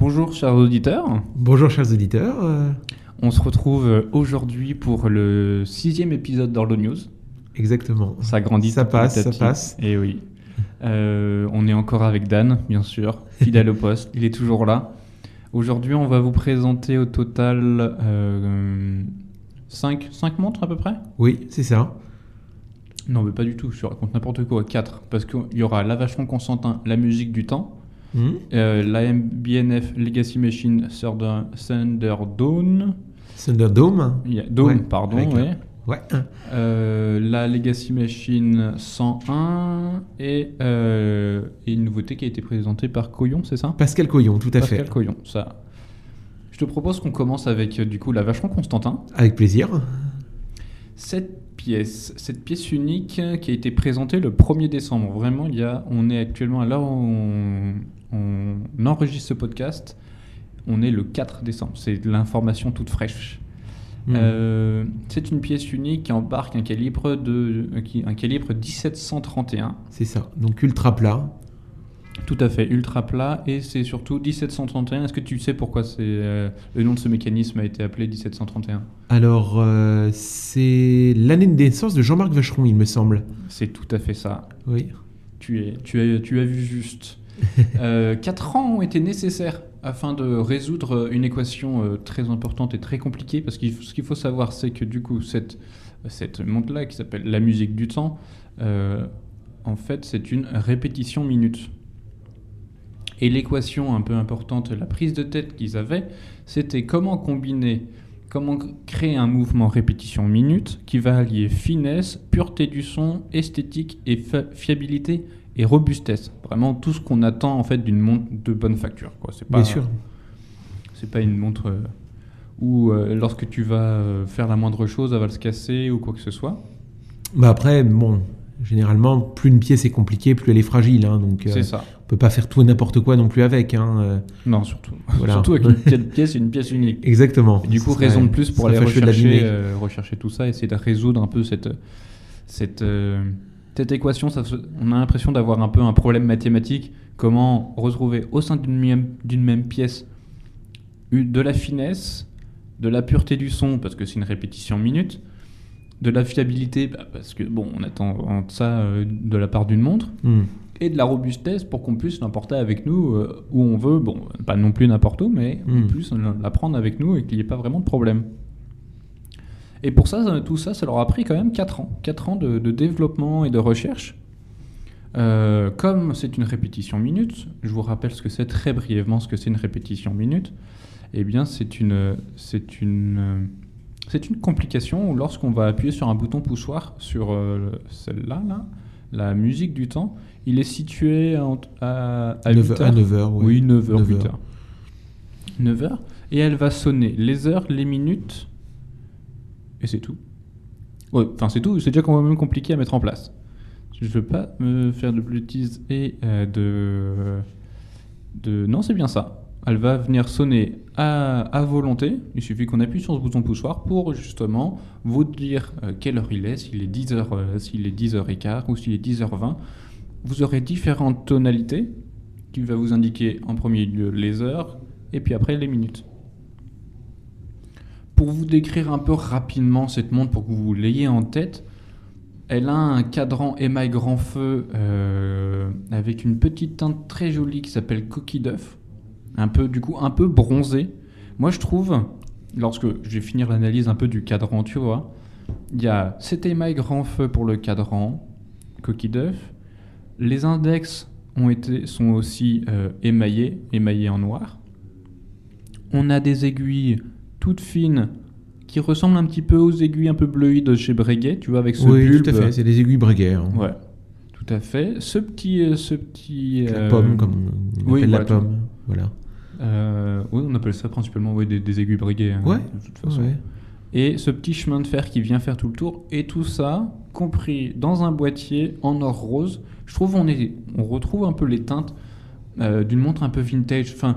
Bonjour chers auditeurs. Bonjour chers auditeurs. euh, On se retrouve aujourd'hui pour le sixième épisode d'Orlo News. Exactement. Ça grandit. Ça petit passe, ça passe. Et oui. Euh, on est encore avec Dan, bien sûr, fidèle au poste. Il est toujours là. Aujourd'hui, on va vous présenter au total 5 montres à peu près? Oui, c'est ça. Non, mais pas du tout, je raconte n'importe quoi. 4. Parce qu'il y aura la Vachon Constantin, la musique du temps, Hmm? euh, la MBNF Legacy Machine Thunder, Thunderdome, Thunderdome? il y a- Dome, Ouais, pardon, la- ouais. Euh, la Legacy Machine 101 et, euh, et une nouveauté qui a été présentée par Coyon, c'est ça? Pascal Coyon, tout à Pascal fait. Coyon, ça. Je te propose qu'on commence avec du coup la Vachon Constantin. Avec plaisir. Cette pièce, cette pièce unique qui a été présentée le 1er décembre. Vraiment, il y a, on est actuellement à l'heure où on, on enregistre ce podcast. On est le 4 décembre. C'est de l'information toute fraîche. Hmm. Euh, c'est une pièce unique qui embarque un calibre de euh, un calibre 1731, C'est ça. Donc ultra plat. tout à fait ultra plat et c'est surtout 1731. Est-ce que tu sais pourquoi c'est euh, le nom de ce mécanisme a été appelé 1731 Alors, euh, c'est l'année de naissance de Jean-Marc Vacheron, il me semble. C'est tout à fait ça. Oui. Tu es tu as tu as vu juste. Euh, quatre ans ont été nécessaires afin de résoudre une équation euh, très importante et très compliquée parce que ce qu'il faut savoir c'est que du coup cette cette montre là qui s'appelle la musique du temps euh, en fait c'est une répétition minute. Et l'équation un peu importante la prise de tête qu'ils avaient c'était comment combiner comment créer un mouvement répétition minute qui va allier finesse pureté du son esthétique et fiabilité et robustesse vraiment tout ce qu'on attend en fait d'une montre de bonne facture quoi c'est pas Bien sûr. c'est pas une montre euh, où euh, lorsque tu vas euh, faire la moindre chose, elle va se casser ou quoi que ce soit. Bah après, bon, généralement, plus une pièce est compliquée, plus elle est fragile. hein, donc, euh, c'est ça. on peut pas faire tout et n'importe quoi non plus avec. hein, euh, Non, surtout. Voilà. Surtout avec une pièce, une pièce unique. exactement. Et du coup, serait- raison de plus pour aller rechercher, euh, rechercher tout ça, essayer de résoudre un peu cette, cette, cette équation. Ça se- on a l'impression d'avoir un peu un problème mathématique. Comment retrouver au sein d'une même, pièce de la finesse, de la pureté du son, parce que c'est une répétition minute, de la fiabilité, bah, parce que bon, on attend ça euh, de la part d'une montre, Hmm. et de la robustesse pour qu'on puisse l'emporter avec nous euh, où on veut. Bon, pas non plus n'importe où, mais Mm. on puisse la prendre avec nous et qu'il n'y ait pas vraiment de problème. Et pour ça, tout ça, ça leur a pris quand même 4 ans. 4 ans de, de développement et de recherche. Euh, comme c'est une répétition minute, je vous rappelle ce que c'est très brièvement ce que c'est une répétition minute. Eh bien, c'est une, c'est une, c'est une complication où lorsqu'on va appuyer sur un bouton poussoir sur euh, celle-là, là, la musique du temps, il est situé à, à 9 8 à heures. 9h, oui. Oui, 9h, 9 8 heures. heures. 9 heures. Et elle va sonner les heures, les minutes, et c'est tout. Enfin c'est tout, c'est déjà quand même compliqué à mettre en place. Je veux pas me faire de bêtises et euh, de, de... Non, c'est bien ça. Elle va venir sonner à, à volonté. Il suffit qu'on appuie sur ce bouton poussoir pour justement vous dire euh, quelle heure il est, s'il est 10h, euh, s'il est 10h15 ou s'il est 10h20. Vous aurez différentes tonalités qui va vous indiquer en premier lieu les heures et puis après les minutes. Pour vous décrire un peu rapidement cette montre, pour que vous l'ayez en tête, elle a un cadran émail grand feu euh, avec une petite teinte très jolie qui s'appelle coquille d'œuf, un peu du coup un peu bronzé. Moi je trouve, lorsque je vais finir l'analyse un peu du cadran, tu vois, il y a cet émail grand feu pour le cadran, coquille d'œuf. Les index ont été, sont aussi euh, émaillés, émaillés en noir. On a des aiguilles toutes fines qui ressemblent un petit peu aux aiguilles un peu bleuides de chez Breguet, tu vois, avec ce Oui, bulbe. tout à fait. C'est des aiguilles Breguet. hein. Ouais, tout à fait. Ce petit, euh, ce petit. La euh, pomme, comme on appelle voilà, la tout- pomme. Voilà. euh, oui, on appelle ça principalement ouais, des, des aiguilles Breguet. hein, Ouais, de toute façon. Ouais. Et ce petit chemin de fer qui vient faire tout le tour, et tout ça compris dans un boîtier en or rose. Je trouve on est, on retrouve un peu les teintes euh, d'une montre un peu vintage. Enfin,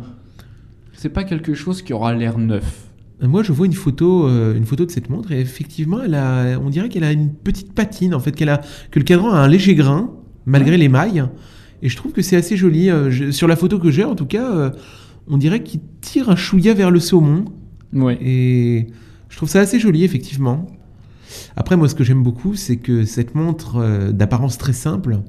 c'est pas quelque chose qui aura l'air neuf. Moi, je vois une photo, euh, une photo de cette montre et effectivement, elle a, on dirait qu'elle a une petite patine, en fait, qu'elle a, que le cadran a un léger grain malgré Ouais. les mailles. Et je trouve que c'est assez joli. euh, je- sur la photo que j'ai, en tout cas, euh, on dirait qu'il tire un chouïa vers le saumon. Ouais. Et je trouve ça assez joli, effectivement. Après, moi, ce que j'aime beaucoup, c'est que cette montre d'apparence très simple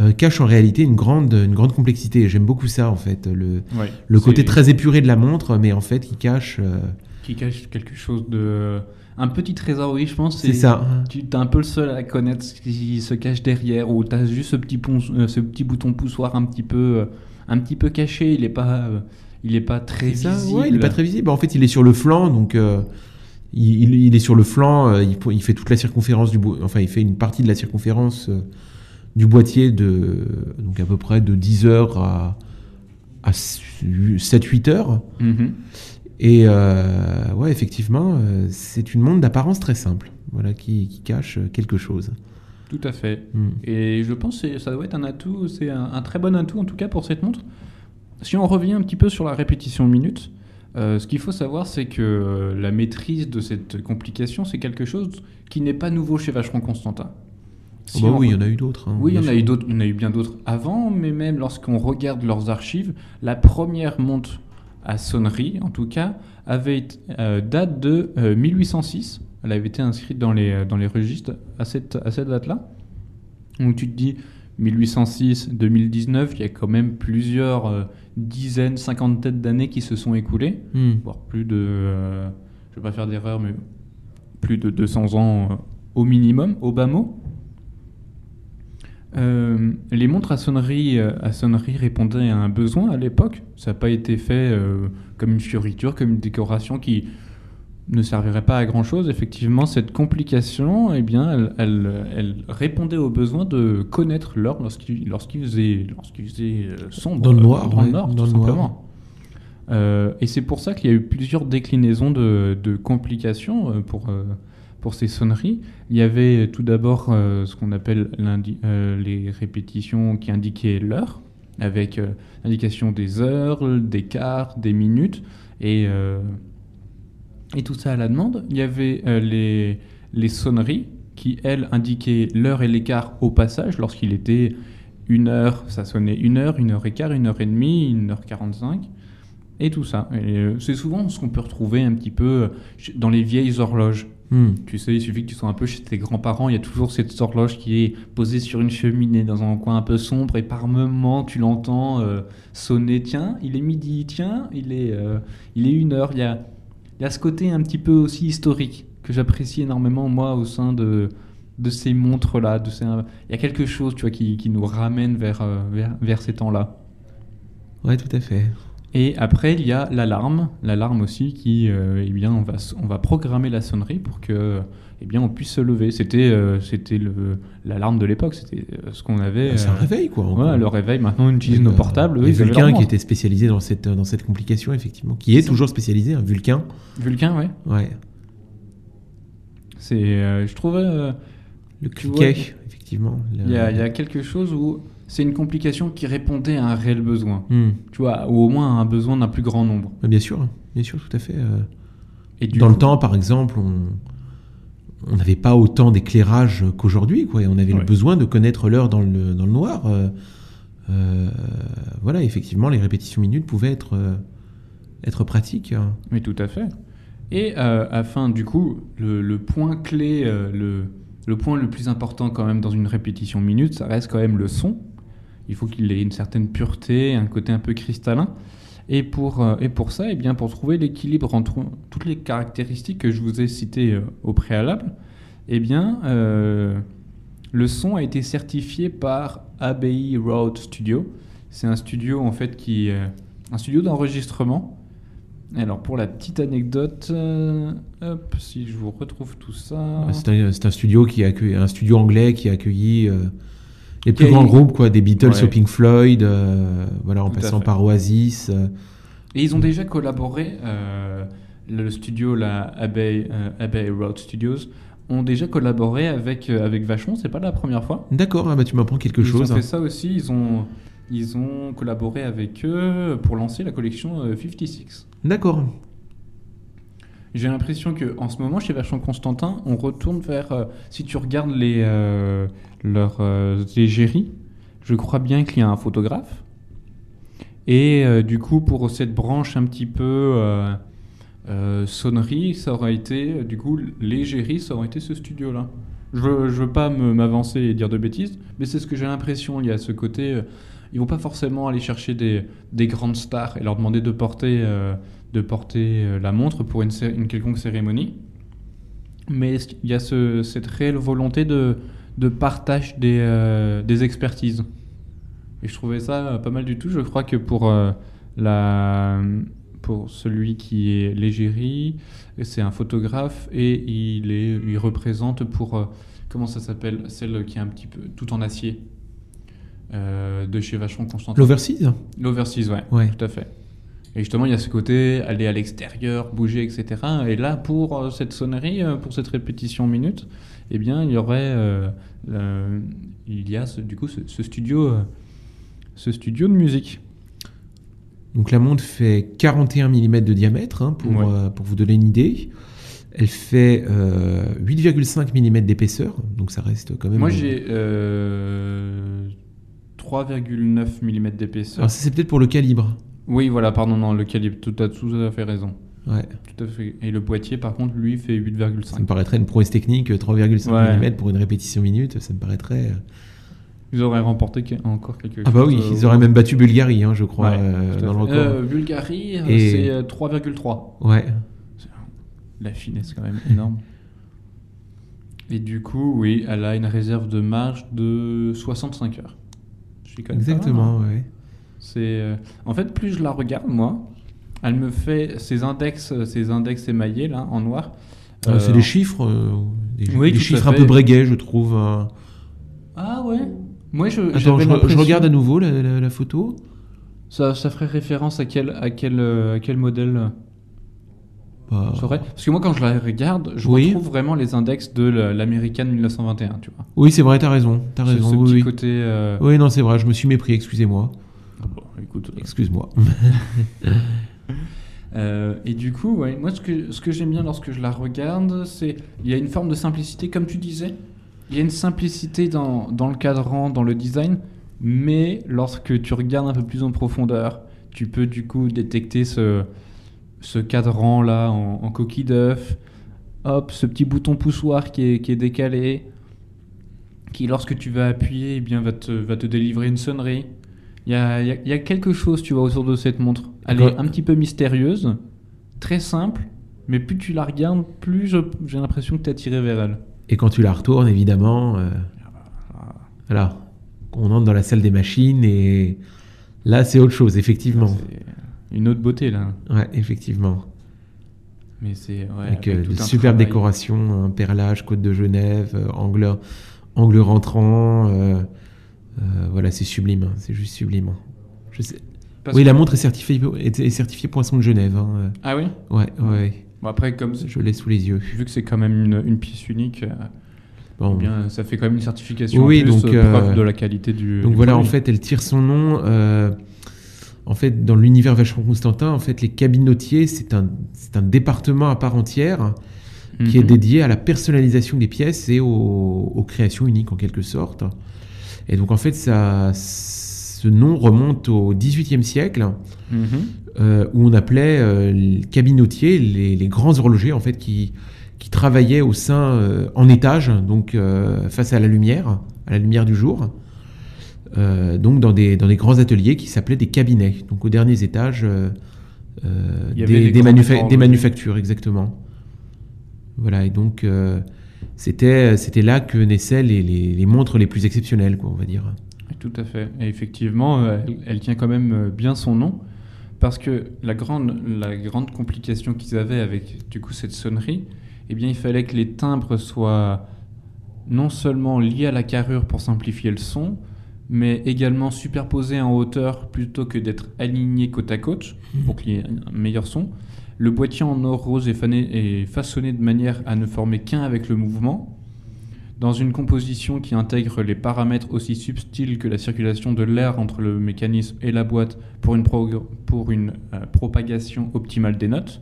euh, cache en réalité une grande, une grande complexité. J'aime beaucoup ça, en fait. Le, Ouais. le côté très épuré de la montre, mais en fait, qui cache. euh, Qui cache quelque chose de. Un petit trésor, oui, je pense. c'est ça. Tu es un peu le seul à connaître ce qui se cache derrière, ou tu as juste ce petit, pon- euh, ce petit bouton poussoir un petit peu, euh, un petit peu caché. Il n'est pas, il est pas très ça, visible. ouais, il est pas très visible. En fait, il est sur le flanc, donc euh, il, il- est sur le flanc. il, il fait toute la circonférence du enfin, il fait une partie de la circonférence du boîtier de donc à peu près de 10 heures à, à 7-8 heures. Mhm. Et euh, ouais, effectivement, euh, c'est une montre d'apparence très simple, voilà, qui, qui cache quelque chose. Tout à fait. Hmm. Et je pense que ça doit être un atout, c'est un, un très bon atout en tout cas pour cette montre. Si on revient un petit peu sur la répétition minute, euh, ce qu'il faut savoir c'est que euh, la maîtrise de cette complication c'est quelque chose qui n'est pas nouveau chez Vacheron Constantin. Bah oui, il y en a eu d'autres. hein, Oui, il y en a eu d'autres, y en a eu bien d'autres avant, mais même lorsqu'on regarde leurs archives, la première montre à sonnerie, en tout cas, avait euh, date de euh, 1806. Elle avait été inscrite dans les, euh, dans les registres à cette, à cette date-là. Donc tu te dis 1806, 2019, il y a quand même plusieurs euh, dizaines, cinquantaines d'années qui se sont écoulées, Hmm. voire plus de, euh, je vais pas faire d'erreur, mais plus de 200 ans euh, au minimum, au bas mot. Euh, les montres à sonnerie, euh, à sonnerie répondaient à un besoin à l'époque. Ça n'a pas été fait euh, comme une fioriture, comme une décoration qui ne servirait pas à grand chose. Effectivement, cette complication, eh bien, elle, elle- elle répondait au besoin de connaître l'heure lorsqu'il lorsqu'il faisait, lorsqu'il faisait sombre, Dans le noir, dans le ouais, nord, dans tout le noir. simplement. Euh, et c'est pour ça qu'il y a eu plusieurs déclinaisons de, de complications pour, pour ces sonneries. Il y avait tout d'abord euh, ce qu'on appelle euh, les répétitions qui indiquaient l'heure, avec euh, l'indication des heures, des quarts, des minutes, et, euh, et tout ça à la demande. Il y avait euh, les, les sonneries qui, elles, indiquaient l'heure et l'écart au passage, lorsqu'il était une heure, ça sonnait une heure, une heure et quart, une heure et demie, une heure quarante-cinq. Et tout ça. Euh, c'est souvent ce qu'on peut retrouver un petit peu euh, dans les vieilles horloges. Hmm. Tu sais, il suffit que tu sois un peu chez tes grands-parents, il y a toujours cette horloge qui est posée sur une cheminée dans un coin un peu sombre et par moment tu l'entends euh, sonner. Tiens, il est midi, tiens, il est, euh, il est une heure. Il y a, il y a ce côté un petit peu aussi historique que j'apprécie énormément moi au sein de, de ces montres-là. De ces, il y a quelque chose tu vois, qui, qui nous ramène vers, euh, vers, vers ces temps-là. Ouais, tout à fait. Et après, il y a l'alarme, l'alarme aussi qui, euh, eh bien, on va, on va programmer la sonnerie pour que, eh bien, on puisse se lever. C'était, euh, c'était le, l'alarme de l'époque, c'était euh, ce qu'on avait. Ah, c'est un euh, réveil, quoi. Ouais, le réveil. Maintenant, on utilise nos portables. leur Vulcain qui était spécialisé dans cette, dans cette complication, effectivement. Qui est toujours spécialisé, un Vulcain. Vulcain, ouais. Ouais. C'est, je trouvais, euh, Le cliquet, effectivement. Le- il y, y a quelque chose où c'est une complication qui répondait à un réel besoin. Hmm. Tu vois, ou au moins à un besoin d'un plus grand nombre. Ah, Bien sûr, bien sûr, tout à fait. euh. Et Dans le temps, par exemple, on n'avait pas autant d'éclairage qu'aujourd'hui, quoi. Et on avait Ouais. le besoin de connaître l'heure dans le, dans le noir. euh, euh, voilà, effectivement, les répétitions minutes pouvaient être, euh, être pratiques. hein. Oui, tout à fait. Et afin, du coup, le, le point clé, le, le point le plus important quand même dans une répétition minute, ça reste quand même le son. Il faut qu'il ait une certaine pureté, un côté un peu cristallin. Et pour, euh, et ça, eh bien, pour trouver l'équilibre entre toutes les caractéristiques que je vous ai citées euh, au préalable, eh bien, euh, le son a été certifié par Abbey Road Studio. C'est un studio en fait qui, un studio d'enregistrement. Alors pour la petite anecdote, si je vous retrouve tout ça. C'est un, studio un studio anglais qui a accueilli les plus grands eu- groupes, quoi, des Beatles Ouais. au Pink Floyd, euh, voilà, en Tout passant par Oasis. euh. Et ils ont déjà collaboré, euh, le studio, la Abbey, euh, Abbey Road Studios, ont déjà collaboré avec, euh, avec Vachon, c'est pas la première fois? D'accord, ah bah, tu m'apprends quelque ils chose. ont fait ça aussi, ils ont, ils ont collaboré avec eux pour lancer la collection euh, 56. D'accord. J'ai l'impression que en ce moment chez Vachon Constantin, on retourne vers. euh, si tu regardes les euh, leurs euh, égéries, je crois bien qu'il y a un photographe. Et euh, du coup, pour cette branche un petit peu sonnerie, ça aurait été, du coup, l'égérie, ça aurait été ce studio-là. Je je veux pas m'avancer et dire de bêtises, mais c'est ce que j'ai l'impression. Il y a ce côté, ils vont pas forcément aller chercher des, des grandes stars et leur demander de porter, de porter euh, la montre pour une, quelconque cérémonie. Mais il y a ce- cette réelle volonté de, de partage des, euh, des expertises? Et je trouvais ça euh, pas mal du tout. Je crois que pour, euh, la, pour celui qui est l'égérie, c'est un photographe et il, est, il représente pour. euh, comment ça s'appelle? Celle qui est un petit peu tout en acier. de chez Vacheron Constantin. L'overseas L'overseas, ouais, Ouais. tout à fait. Et justement, il y a ce côté aller à l'extérieur, bouger, etc. Et là, pour euh, cette sonnerie, euh, pour cette répétition minute, eh bien, il y aurait, euh, il y a ce- du coup ce, ce studio, euh, ce studio de musique. Donc la montre fait 41 mm de diamètre, hein, pour, Ouais. pour vous donner une idée. Elle fait euh, 8,5 mm d'épaisseur, donc ça reste quand même... Moi, j'ai euh, 3,9 mm d'épaisseur. Alors ça c'est peut-être pour le calibre. Oui, voilà, pardon, non, le calibre, tout à, tout à fait raison. Ouais. Tout à fait. Et le boîtier, par contre, lui, fait Ça me 8,5. paraîtrait une prouesse technique, euh, 3,5 Ouais. mm pour une répétition minute, ça me paraîtrait... euh, Ils auraient remporté encore quelque chose. Ah bah oui, euh, ils auraient même battu Bulgarie, hein, je crois, Ouais, euh, dans le fait. record. Euh, Bulgarie, euh, Et- c'est euh, 3,3. Ouais. La finesse quand même énorme. Et du coup, oui, elle a une réserve de marge de 65 heures. Je suis quand même pas mal, Exactement, hein. C'est euh, en fait plus je la regarde moi, elle me fait ces index, ces index émaillés là en noir. Euh, Euh, c'est des chiffres, euh, des, Oui, chiffres un peu breguets, je trouve. euh. Ah ouais. Moi je Attends, j'avais je, je l'impression- regarde à nouveau la, la- la photo. Ça, ça ferait référence à quel à quel euh, à quel modèle? Euh, Bah, Parce que moi quand je la regarde, je Oui. retrouve vraiment les index de la- l'américaine 1921, tu vois. Oui, c'est vrai, t'as raison. T'as raison. ce oui, petit oui. côté. euh, Oui, non, c'est vrai, je me suis mépris, excusez-moi. Bon, écoute, euh, Excuse-moi. Euh, et du coup, ouais, moi, ce que, ce que j'aime bien lorsque je la regarde, c'est il y a une forme de simplicité, comme tu disais. Il y a une simplicité dans, dans le cadran, dans le design, mais lorsque tu regardes un peu plus en profondeur, tu peux du coup détecter ce, ce cadran-là en, en coquille d'œuf. Hop, ce petit bouton poussoir qui est, qui est décalé, qui lorsque tu vas appuyer, eh bien, va, te, va te délivrer une sonnerie. Il y a, il y a- il y a quelque chose, tu vois, autour de cette montre. Elle est un petit peu mystérieuse, très simple, mais plus tu la regardes, plus j'ai l'impression que tu es attiré vers elle. Et quand tu la retournes, évidemment, euh, on entre dans la salle des machines et là, c'est autre chose, effectivement. C'est une autre beauté, là. Ouais, effectivement. Mais c'est. Ouais, avec avec euh, de superbes décorations, un perlage, côte de Genève, euh, angle, angle rentrant. euh, voilà, c'est sublime, hein, c'est juste sublime. hein. Je sais. Parce oui, que- la montre est certifiée, est, est certifiée Poisson de Genève. hein, Ah oui? Euh, Ouais, ouais, Bon, après, comme je l'ai sous les yeux. vu que c'est quand même une, une pièce unique, euh, Bon. eh bien, ça fait quand même une certification. Oui, en plus, donc, euh, preuve euh, de la qualité du. Donc du voilà, en fait, elle tire son nom. euh, en fait, dans l'univers Vacheron Constantin, en fait, les cabinotiers, c'est un, un département à part entière qui est Mhm. dédié à la personnalisation des pièces et aux, aux créations uniques en quelque sorte. Et donc en fait, ça, ce nom remonte au XVIIIe siècle, Mhm. euh, où on appelait euh, les cabinotiers les, les grands horlogers en fait qui, qui travaillaient au sein euh, en étage, donc euh, face à la lumière, à la lumière du jour. Donc dans des, dans des grands ateliers qui s'appelaient des cabinets, donc aux derniers étages des, des des, grands manufa- maîtres des horlogers. manufactures, exactement. Voilà, et donc euh, c'était c'était là que naissaient les, les, montres les plus exceptionnelles, quoi, on va dire. Tout à fait. Effectivement, euh, elle, elle tient quand même euh, bien son nom. Parce que la grande, la grande complication qu'ils avaient avec du coup cette sonnerie, eh bien, il fallait que les timbres soient non seulement liés à la carrure pour simplifier le son, mais également superposés en hauteur plutôt que d'être alignés côte à côte pour qu'il y ait un meilleur son. Le boîtier en or rose est, façonné de manière à ne former qu'un avec le mouvement, dans une composition qui intègre les paramètres aussi subtils que la circulation de l'air entre le mécanisme et la boîte pour une, euh, propagation optimale des notes.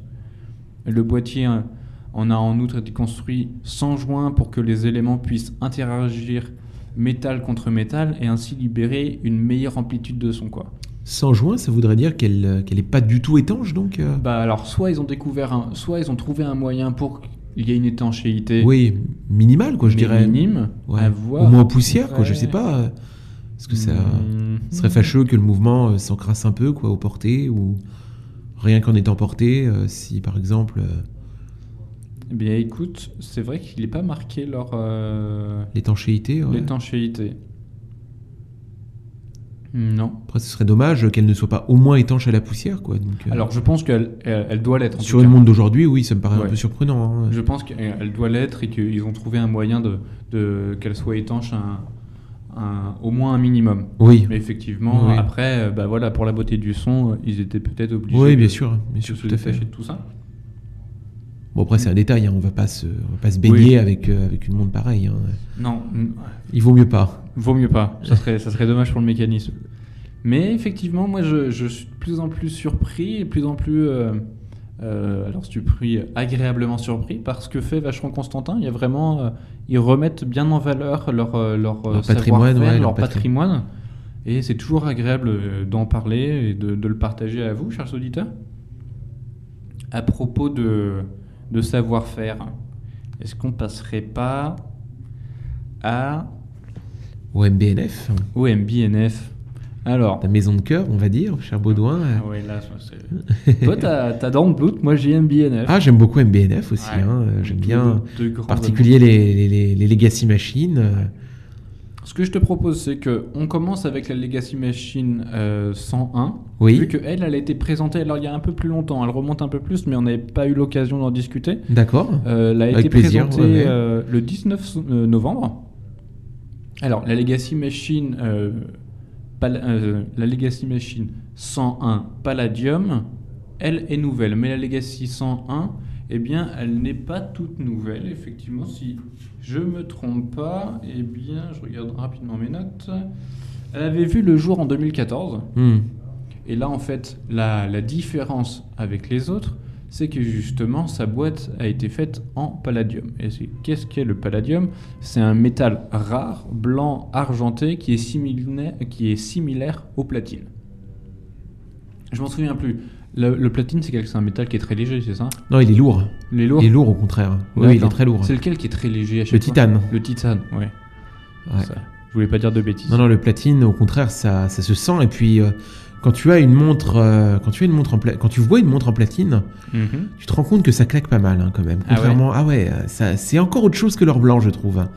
Le boîtier en a en outre été construit sans joint pour que les éléments puissent interagir métal contre métal et ainsi libérer une meilleure amplitude de son. Sans joint, ça voudrait dire qu'elle euh, qu'elle est pas du tout étanche, donc. euh, Bah alors, soit ils ont découvert un, soit ils ont trouvé un moyen pour qu'il y ait une étanchéité Oui, minimal, quoi, je dirais. minime, Ouais. à voir. Au moins poussière, quoi, je sais pas. euh, Est-ce que ça ce serait fâcheux que le mouvement euh, s'encrasse un peu, quoi, au porté, ou rien qu'en étant porté, euh, si par exemple euh, Eh bien, écoute, c'est vrai qu'il n'est pas marqué leur euh, l'étanchéité. ouais. l'étanchéité. Non. Après, ce serait dommage qu'elle ne soit pas au moins étanche à la poussière, quoi. Donc, euh, Alors, je pense qu'elle elle, elle doit l'être. sur le monde d'aujourd'hui, oui, ça me paraît Ouais. un peu surprenant. hein. Je pense qu'elle doit l'être et qu'ils ont trouvé un moyen de, de qu'elle soit étanche un, un- au moins un minimum. Oui, Mais effectivement, Oui. après, euh, bah voilà, pour la beauté du son, euh, ils étaient peut-être obligés oui, de, bien sûr, bien de sûr, se tout à fait. détacher de tout ça. Bon, après, c'est un détail, hein, on va pas se, on va pas se baigner Oui. avec, euh, avec une montre pareille. hein. Non, Il vaut mieux pas. Vaut mieux pas. Ça serait, ça serait dommage pour le mécanisme. Mais effectivement, moi, je, je suis de plus en plus surpris et de plus en plus. euh, euh, alors, surpris, agréablement surpris par ce que fait Vacheron Constantin. Il y a vraiment. euh, ils remettent bien en valeur leur, euh, leur, euh, Leur patrimoine, ouais, leur leur patri- patrimoine. Et c'est toujours agréable d'en parler et de, de le partager à vous, chers auditeurs. À propos de, de savoir-faire, est-ce qu'on passerait pas à Au MBNF, au MBNF Alors, ta maison de cœur, on va dire, cher Baudouin. euh. ah ouais, là, toi, t'as t'as dans le moi j'ai MBNF. Ah, j'aime beaucoup MBNF aussi. Ouais. hein, euh, J'aime bien, en particulier les, les, les- les Legacy Machines. euh. Ce que je te propose, c'est que on commence avec la Legacy Machine euh, 101. Oui. Vu qu'elle, elle a été présentée, alors il y a un peu plus longtemps, elle remonte un peu plus, mais on n'avait pas eu l'occasion d'en discuter. D'accord. Euh, elle a Avec été plaisir, présentée ouais, euh, le 19 so- euh, novembre. Alors, la Legacy Machine, euh, euh, la Legacy Machine 101 Palladium, elle est nouvelle, mais la Legacy 101, eh bien, elle n'est pas toute nouvelle. Effectivement, si je me trompe pas, eh bien, je regarde rapidement mes notes. Elle avait vu le jour en 2014. Hmm. Et là, en fait, la, la différence avec les autres, c'est que justement, sa boîte a été faite en palladium. Et qu'est-ce qu'est le palladium? C'est un métal rare, blanc, argenté, qui est similaire, qui est similaire au platine. Je m'en souviens plus. Le, le platine, c'est un métal qui est très léger, c'est ça? Non, il est lourd. Les lourds Il est lourd au contraire. Oui, il est très lourd. C'est lequel qui est très léger à chaque Le fois? titane. Le titane, ouais. Ouais. Ça, je voulais pas dire de bêtises. Non, non, le platine, au contraire, ça, ça se sent. Et puis, euh, quand tu as une montre, euh, quand tu as une montre en pla- quand tu vois une montre en platine, Mhm. tu te rends compte que ça claque pas mal, hein, quand même. Ah ouais Contrairement, ah ouais, ça, c'est encore autre chose que l'or blanc, je trouve. hein.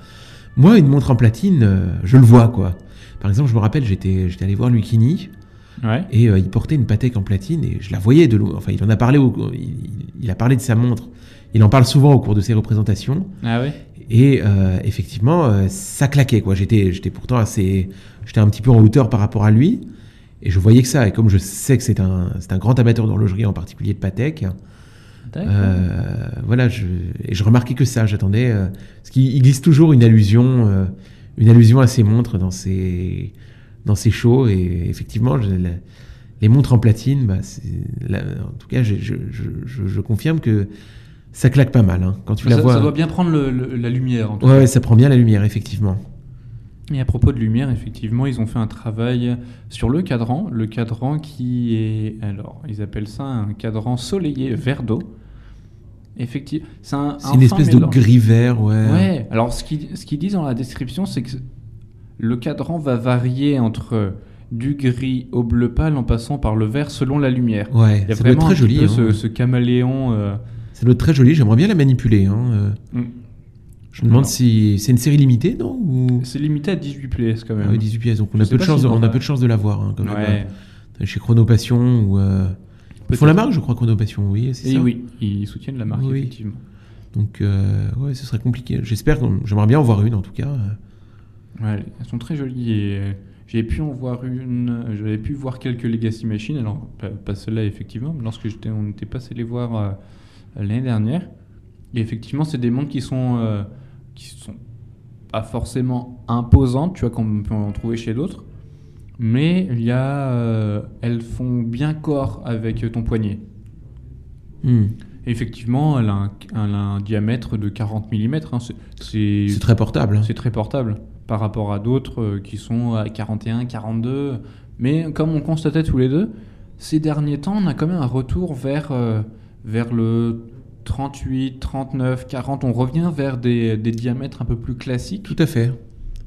Moi, une montre en platine, euh, je le vois, quoi. Par exemple, je me rappelle, j'étais, j'étais allé voir Lucchini Ouais. et euh, il portait une Patek en platine et je la voyais de loin. Enfin, il en a parlé, au- il, il a parlé de sa montre. Il en parle souvent au cours de ses représentations. Ah ouais Et effectivement, ça claquait quoi. J'étais, j'étais pourtant assez, j'étais un petit peu en hauteur par rapport à lui, et je voyais que ça. Et comme je sais que c'est un, un grand amateur d'horlogerie, en particulier de Patek, D'accord. euh, voilà, je, et je remarquais que ça. J'attendais, euh, parce qu'il il glisse toujours une allusion, euh, une allusion à ses montres dans ses, dans ses shows. Et effectivement, je- la- les montres en platine, bah, la- en tout cas, je, je, confirme que ça claque pas mal. hein. Quand tu la ça, vois, ça doit bien prendre le- le- la lumière, en tout Ouais, cas. ouais, ça prend bien la lumière, effectivement. Et à propos de lumière, effectivement, ils ont fait un travail sur le cadran. Le cadran qui est. Alors, ils appellent ça un cadran soleillé vert d'eau. Effectivement, c'est un. C'est un une espèce de gris vert, ouais. Ouais, alors ce qu'ils ce disent dans la description, c'est que le cadran va varier entre du gris au bleu pâle en passant par le vert selon la lumière. Ouais, Il y a ça doit être vraiment très un joli. peu hein. ce, ce caméléon. euh, Ça doit être très joli, j'aimerais bien la manipuler. hein, euh. Mm. Je me demande si c'est une série limitée, non Ou... C'est limité à 18 pièces quand même. Ah oui, 18 pièces, donc on a peu de chance, on a peu de chance de l'avoir. Hein, quand même. Chez Chronopassion ou. euh, Ils font la marque, je crois, Chronopassion, oui, c'est ça. oui, ils soutiennent la marque, Oui. effectivement. Donc, euh, ouais, ce serait compliqué. J'espère, j'aimerais bien en voir une en tout cas. Ouais, elles sont très jolies et euh, j'ai pu en voir une. J'avais pu voir quelques Legacy Machines, alors pas, celle-là effectivement, mais lorsque j'étais, on était passé les voir euh, l'année dernière. Et effectivement, c'est des montres qui sont qui sont pas forcément imposantes, tu vois, qu'on peut en trouver chez d'autres, mais il y a, euh, elles font bien corps avec ton poignet. Hmm. Effectivement, elle a un, elle a un diamètre de 40 mm. c'est C'est très portable. hein. c'est très portable par rapport à d'autres euh, qui sont à 41, 42. Mais comme on constatait tous les deux, ces derniers temps, on a quand même un retour vers, euh, vers le 38, 39, 40. On revient vers des, des diamètres un peu plus classiques. Tout à fait.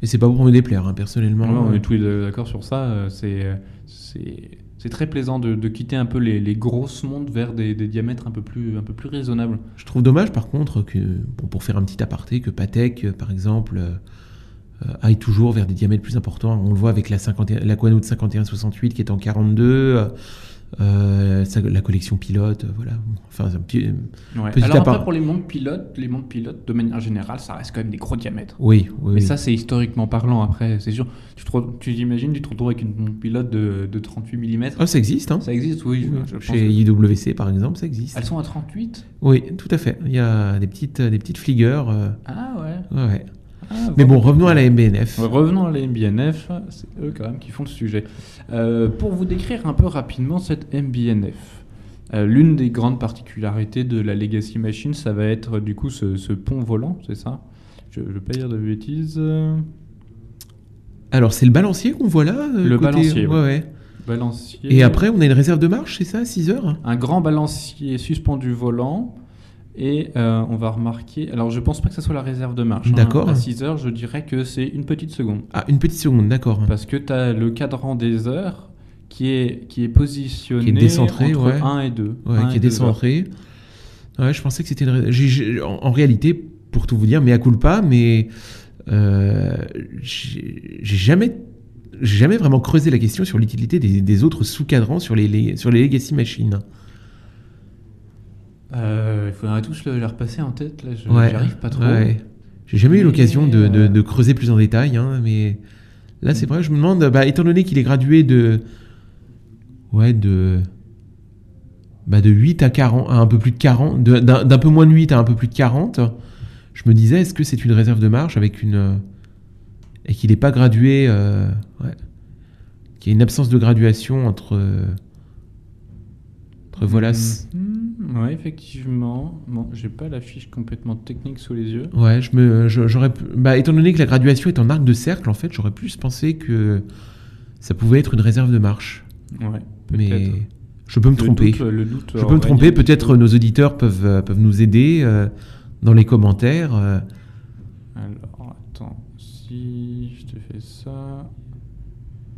Et c'est pas pour me déplaire, hein, personnellement. Ouais, on est tous les deux d'accord sur ça. euh, C'est, euh, c'est, très plaisant de, de quitter un peu les, les grosses montres vers des, des diamètres un peu plus, un peu plus raisonnables. Je trouve dommage, par contre, que, bon, pour faire un petit aparté, que Patek, euh, par exemple, euh, aille toujours vers des diamètres plus importants. On le voit avec la, 51, la Quano de 51-68 qui est en 42, euh, euh, sa- la collection pilote, euh, voilà. Enfin, un petit- Ouais. Petit Alors après, pour les montres pilotes, les montres pilotes, de manière générale, ça reste quand même des gros diamètres. oui, oui, Mais oui. ça, c'est historiquement parlant. Après, c'est sûr. Tu te tu t'imagines, tu te retrouves avec une montre pilote de, de 38 mm. Ah, ça existe, hein. Ça existe, oui. Oui, je pense Chez IWC, par exemple, ça existe. Elles sont à 38 Oui, tout à fait. Il y a des petites, des petites fliggers. euh, Ah ouais. ouais, ouais. Ah, Mais bon, revenons à la MBNF. Revenons à la MBNF, c'est eux quand même qui font le sujet. Euh, pour vous décrire un peu rapidement cette MBNF, euh, l'une des grandes particularités de la Legacy Machine, ça va être du coup ce, ce pont volant, c'est ça? Je ne veux pas dire de bêtises. Alors, c'est le balancier qu'on voit là euh, Le côté- balancier, ouais. Balancier. Et après, on a une réserve de marche, c'est ça, 6 heures? Un grand balancier suspendu volant. Et euh, on va remarquer. Alors, je pense pas que ça soit la réserve de marche. hein. D'accord. À 6 heures, je dirais que c'est une petite seconde. Ah, une petite seconde, d'accord. Parce que tu as le cadran des heures qui est, qui est positionné Qui est décentré, entre ouais. 1 et 2. Ouais, qui est décentré. Ouais, je pensais que c'était une. j'ai- en, en réalité, pour tout vous dire, mais à culpa, mais euh, j'ai j'ai jamais, j'ai jamais vraiment creusé la question sur l'utilité des, des autres sous-cadrans sur les, les- sur les legacy machines. Euh, il faudrait tous le, le repasser en tête. Là, je Ouais, j'y arrive pas trop. ouais. J'ai jamais eu l'occasion de, de- euh, de creuser plus en détail, hein, mais là, c'est vrai, je me demande, bah, étant donné qu'il est gradué de. Ouais, de. Bah, de 8 à 40, à un peu plus de 40, de- d'un peu moins de 8 à un peu plus de 40, je me disais, est-ce que c'est une réserve de marche avec une. Et qu'il n'est pas gradué. euh, ouais. Qu'il y a une absence de graduation entre. Euh, voilà. Mhm, ouais, effectivement. Bon, j'ai pas la fiche complètement technique sous les yeux. Ouais, je me, je- j'aurais, bah, étant donné que la graduation est en arc de cercle, en fait, j'aurais plus pensé que ça pouvait être une réserve de marche. Ouais, Mais je peux me Le tromper. doute- le doute je peux me tromper. Peut-être peu. nos auditeurs peuvent, euh, peuvent nous aider euh, dans les commentaires. euh. Alors, attends. Si je te fais ça,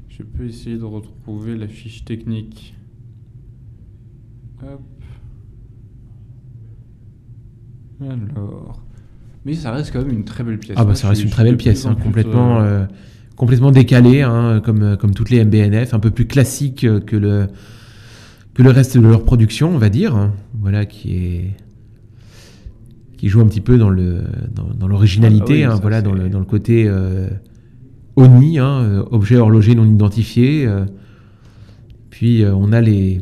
je peux essayer de retrouver la fiche technique. Hop. Alors. Mais ça reste quand même une très belle pièce. Ah bah ça reste suis- une très belle pièce, hein, complètement, euh, euh, complètement décalée, hein, comme, euh, comme toutes les MBNF, un peu plus classique que le, que le reste de leur production, on va dire. hein. Voilà, qui est qui joue un petit peu dans le dans, dans l'originalité, Ah bah oui, voilà, dans le, dans le côté euh, ONI, objet horloger non identifié. euh. puis on a les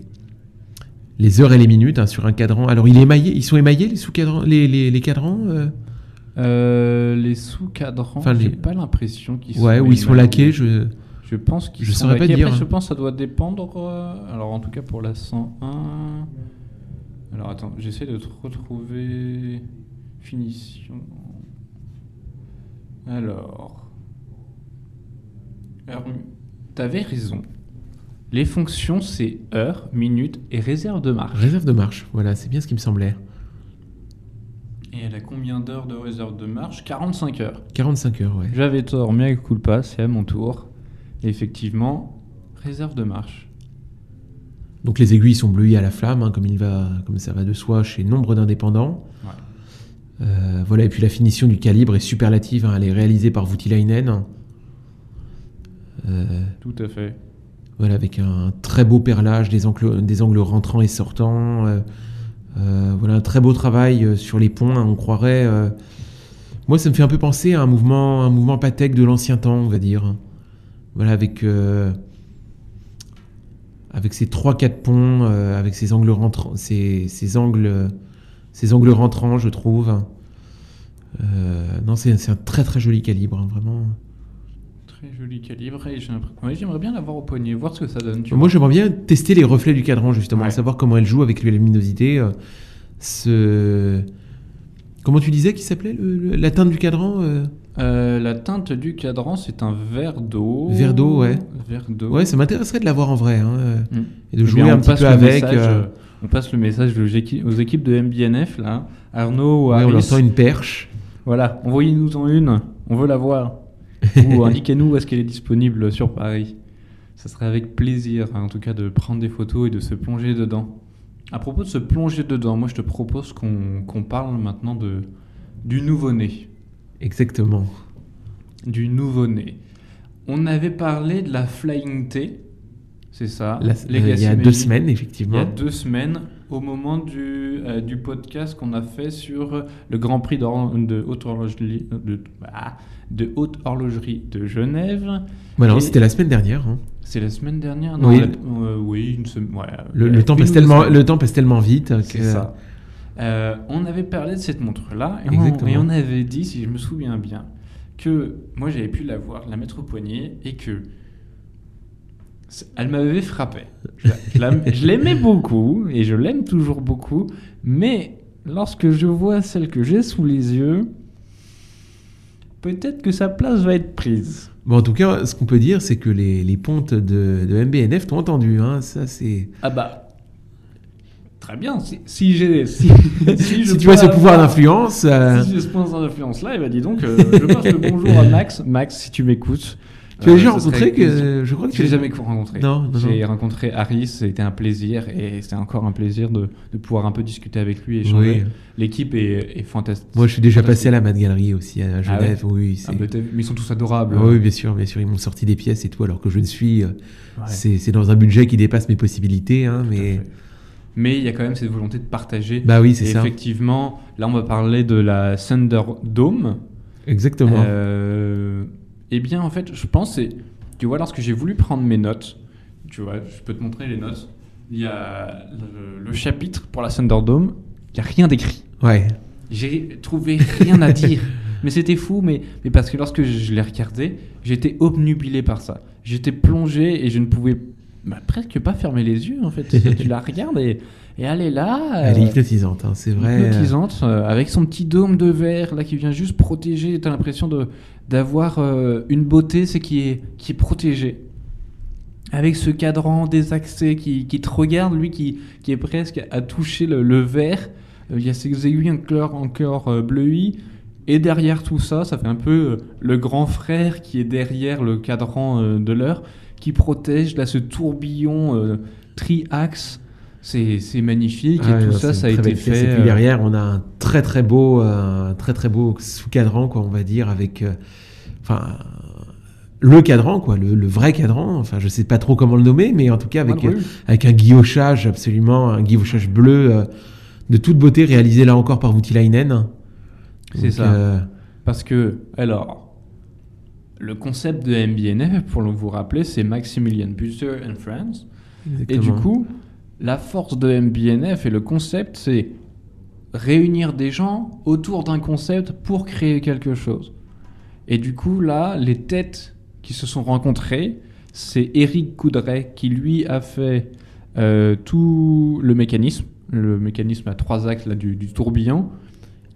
les heures et les minutes hein, sur un cadran. Alors il est émaillé, ils sont émaillés les sous-cadrans, les, les, les cadrans. euh? Euh, les sous-cadrans, Enfin, j'ai les- pas l'impression qu'ils Ouais, sont ou ils sont laqués. Je... Je pense qu'ils sont saurais pas laqués. dire, Après, hein. je pense que ça doit dépendre. euh, Alors, en tout cas, pour la 101. Alors, attends, j'essaie de te retrouver. Finition. Alors. Heure... T'avais raison. Les fonctions, c'est heure, minute et réserve de marche. Réserve de marche, voilà, c'est bien ce qui me semblait. Et elle a combien d'heures de réserve de marche? 45 heures. 45 heures, ouais. J'avais tort, mais avec culpa, c'est à mon tour. Et effectivement, réserve de marche. Donc les aiguilles sont bleuies à la flamme, hein, comme, il va, comme ça va de soi chez nombre d'indépendants. Ouais. Euh, voilà, et puis la finition du calibre est superlative, hein, elle est réalisée par Voutilainen. Euh, Tout à fait. Voilà, avec un très beau perlage, des angles, des rentrants et sortants. euh, euh, voilà, un très beau travail euh, sur les ponts, hein, on croirait. Moi, ça me fait un peu penser à un mouvement, un mouvement Patek de l'ancien temps, on va dire. Voilà, avec, avec ces 3-4 ponts, euh, avec ces angles rentrants, ces, angles, ces angles rentrants, je trouve. Non, c'est c'est un très très joli calibre, hein, vraiment. Très joli calibre. Et j'aimerais bien l'avoir au poignet, voir ce que ça donne. tu Moi, j'aimerais bien tester les reflets du cadran, justement, Ouais. savoir comment elle joue avec la luminosité. euh, ce... Comment tu disais qu'il s'appelait la teinte du cadran euh Euh, la teinte du cadran, c'est un verre d'eau. Verre d'eau, ouais. Verre d'eau. Ouais, ça m'intéresserait de l'avoir en vrai. hein, Mm. Et de Eh jouer bien, un petit peu avec. message, On passe le message aux équi- aux équipes de MBNF, là. Arnaud ou ouais, on leur tend une perche. Voilà, envoyez-nous en une. On veut la voir. Ou indiquez-nous où est-ce qu'elle est disponible sur Paris. Ça serait avec plaisir, hein, en tout cas, de prendre des photos et de se plonger dedans. À propos de se plonger dedans, moi je te propose qu'on qu'on parle maintenant de, du nouveau-né. Exactement. Du nouveau-né. On avait parlé de la Flying T, c'est ça? Euh, il y a deux semaines, Il y effectivement. a deux semaines, au moment du, euh, du podcast qu'on a fait sur le Grand Prix de haute horlogerie de, ah, de haute horlogerie de Genève. Voilà, c'était la semaine dernière. hein. C'est la semaine dernière Oui. la- euh, oui, une semaine. ouais, Le, euh, le temps une passe ou deux tellement, semaines. le temps passe tellement vite que C'est ça. Euh, on avait parlé de cette montre-là et et on avait dit, si je me souviens bien, que moi j'avais pu la voir, la mettre au poignet et que elle m'avait frappé. Je, je la- je l'aimais beaucoup et je l'aime toujours beaucoup, mais lorsque je vois celle que j'ai sous les yeux, peut-être que sa place va être prise. Bon, en tout cas, ce qu'on peut dire, c'est que les, les pontes de, de MBNF t'ont entendu. Hein. Ça, c'est. Ah bah. Très bien, si, si j'ai. Si, si tu as ce pouvoir d'influence. euh, Si j'ai ce point d'influence-là, et bah dis donc, euh, je passe le bonjour à Max. Max, si tu m'écoutes. Tu as euh, déjà rencontré que je crois que Je l'ai jamais rencontré. Non, non, J'ai non. rencontré Harry, c'était un plaisir et c'est encore un plaisir de, de pouvoir un peu discuter avec lui et échanger. Oui. L'équipe est, est fantastique. Moi, je suis déjà passé à la Mad Gallery aussi à Genève. Oui, Ah, mais, t'as vu, mais ils sont tous adorables. Ah oui, bien sûr, bien sûr, ils m'ont sorti des pièces et tout, alors que je ne suis. euh, Ouais. C'est c'est dans un budget qui dépasse mes possibilités, hein, mais. Mais il y a quand même cette volonté de partager. Bah oui, c'est Et ça. effectivement, là, on va parler de la Thunder Dome. Exactement. Euh, eh bien, en fait, je pense, tu vois, lorsque j'ai voulu prendre mes notes, tu vois, je peux te montrer les notes. Il y a le, le chapitre pour la Thunderdome, il n'y a rien d'écrit. Ouais. J'ai trouvé rien à dire. Mais c'était fou, mais, mais parce que lorsque je, je l'ai regardé, j'étais obnubilé par ça. J'étais plongé et je ne pouvais bah, presque pas fermer les yeux, en fait. tu la regardes et, et elle est là. Elle est euh, hypnotisante, hein, c'est vrai. hypnotisante, euh, avec son petit dôme de verre là qui vient juste protéger. T'as l'impression de d'avoir euh, une beauté, c'est qui est qui est protégée. Avec ce cadran désaxé qui, qui te regarde, lui qui, qui est presque à toucher le, verre. Euh, Il y a ces aiguilles encore, encore euh, bleuies. Et derrière tout ça, ça fait un peu euh, le grand frère qui est derrière le cadran de l'heure, qui protège là ce tourbillon tri-axe. C'est magnifique Ah, et tout non, ça, ça a été fait. Et puis euh, derrière, on a un très très beau, euh, très très beau sous-cadran, quoi, on va dire, avec, euh, enfin, le cadran, quoi, le, le vrai cadran. Enfin, je sais pas trop comment le nommer, mais en tout cas avec, avec un guillochage absolument, un guillochage bleu euh, de toute beauté, réalisé là encore par Voutilainen. C'est ça. Parce que, alors, le concept de MBNF, pour vous rappeler, c'est Maximilian Buster and Friends. Et du coup, la force de MBNF et le concept, c'est réunir des gens autour d'un concept pour créer quelque chose. Et du coup, là, les têtes qui se sont rencontrées, c'est Eric Coudray qui, lui, a fait euh, tout le mécanisme, le mécanisme à trois axes là, du, tourbillon,